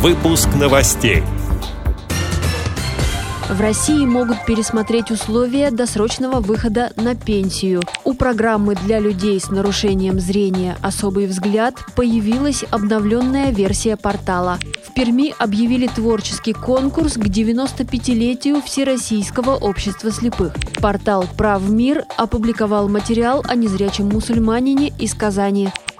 Выпуск новостей. В России могут пересмотреть условия досрочного выхода на пенсию. У программы для людей с нарушением зрения «Особый взгляд» появилась обновленная версия портала. В Перми объявили творческий конкурс к 95-летию Всероссийского общества слепых. Портал «Прав мир» опубликовал материал о незрячем мусульманине из Казани.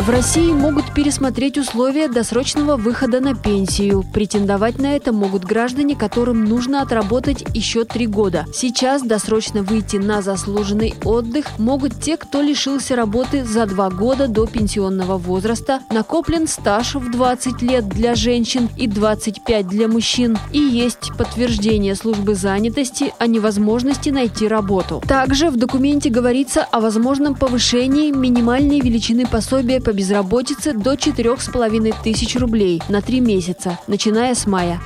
В России могут пересмотреть условия досрочного выхода на пенсию. Претендовать на это могут граждане, которым нужно отработать еще три года. Сейчас досрочно выйти на заслуженный отдых могут те, кто лишился работы за два года до пенсионного возраста, накоплен стаж в 20 лет для женщин и 25 для мужчин, и есть подтверждение службы занятости о невозможности найти работу. Также в документе говорится о возможном повышении минимальной величины пособия по безработицы до 4,5 тысяч рублей на три месяца, начиная с мая.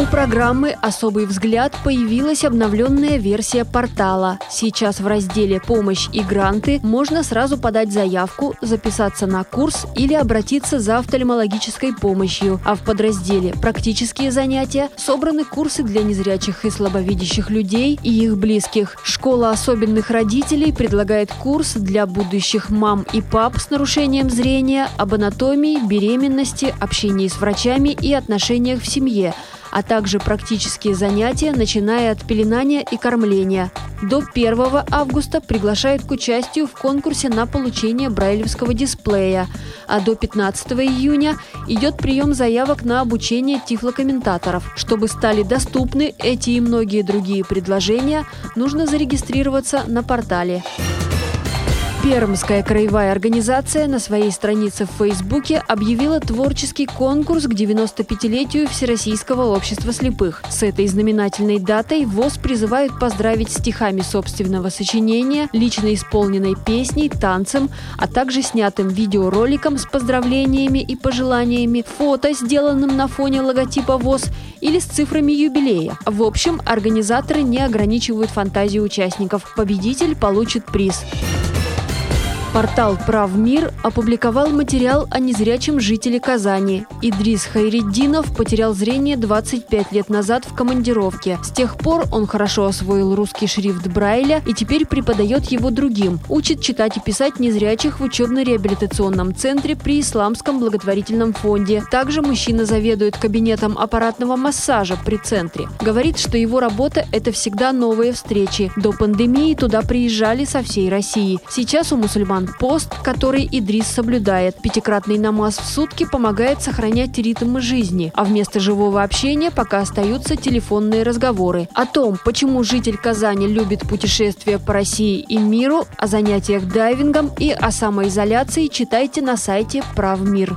У программы «Особый взгляд» появилась обновленная версия портала. Сейчас в разделе «Помощь и гранты» можно сразу подать заявку, записаться на курс или обратиться за офтальмологической помощью, а в подразделе «Практические занятия» собраны курсы для незрячих и слабовидящих людей и их близких. Школа особенных родителей предлагает курс для будущих мам и пап с нарушением зрения об анатомии, беременности, общении с врачами и отношениях в семье – а также практические занятия, начиная от пеленания и кормления. До 1 августа приглашают к участию в конкурсе на получение брайлевского дисплея, а до 15 июня идет прием заявок на обучение тифлокомментаторов. Чтобы стали доступны эти и многие другие предложения, нужно зарегистрироваться на портале. Пермская краевая организация на своей странице в Фейсбуке объявила творческий конкурс к 95-летию Всероссийского общества слепых. С этой знаменательной датой ВОЗ призывают поздравить стихами собственного сочинения, лично исполненной песней, танцем, а также снятым видеороликом с поздравлениями и пожеланиями, фото, сделанным на фоне логотипа ВОЗ или с цифрами юбилея. В общем, организаторы не ограничивают фантазию участников. Победитель получит приз. Портал «Прав мир» опубликовал материал о незрячем жителе Казани. Идрис Хайреддинов потерял зрение 25 лет назад в командировке. С тех пор он хорошо освоил русский шрифт Брайля и теперь преподает его другим. Учит читать и писать незрячих в учебно-реабилитационном центре при Исламском благотворительном фонде. Также мужчина заведует кабинетом аппаратного массажа при центре. Говорит, что его работа – это всегда новые встречи. До пандемии туда приезжали со всей России. Сейчас у мусульман Пост, который Идрис соблюдает. Пятикратный намаз в сутки помогает сохранять ритм жизни, а вместо живого общения пока остаются телефонные разговоры. О том, почему житель Казани любит путешествия по России и миру, о занятиях дайвингом и о самоизоляции читайте на сайте Правмир.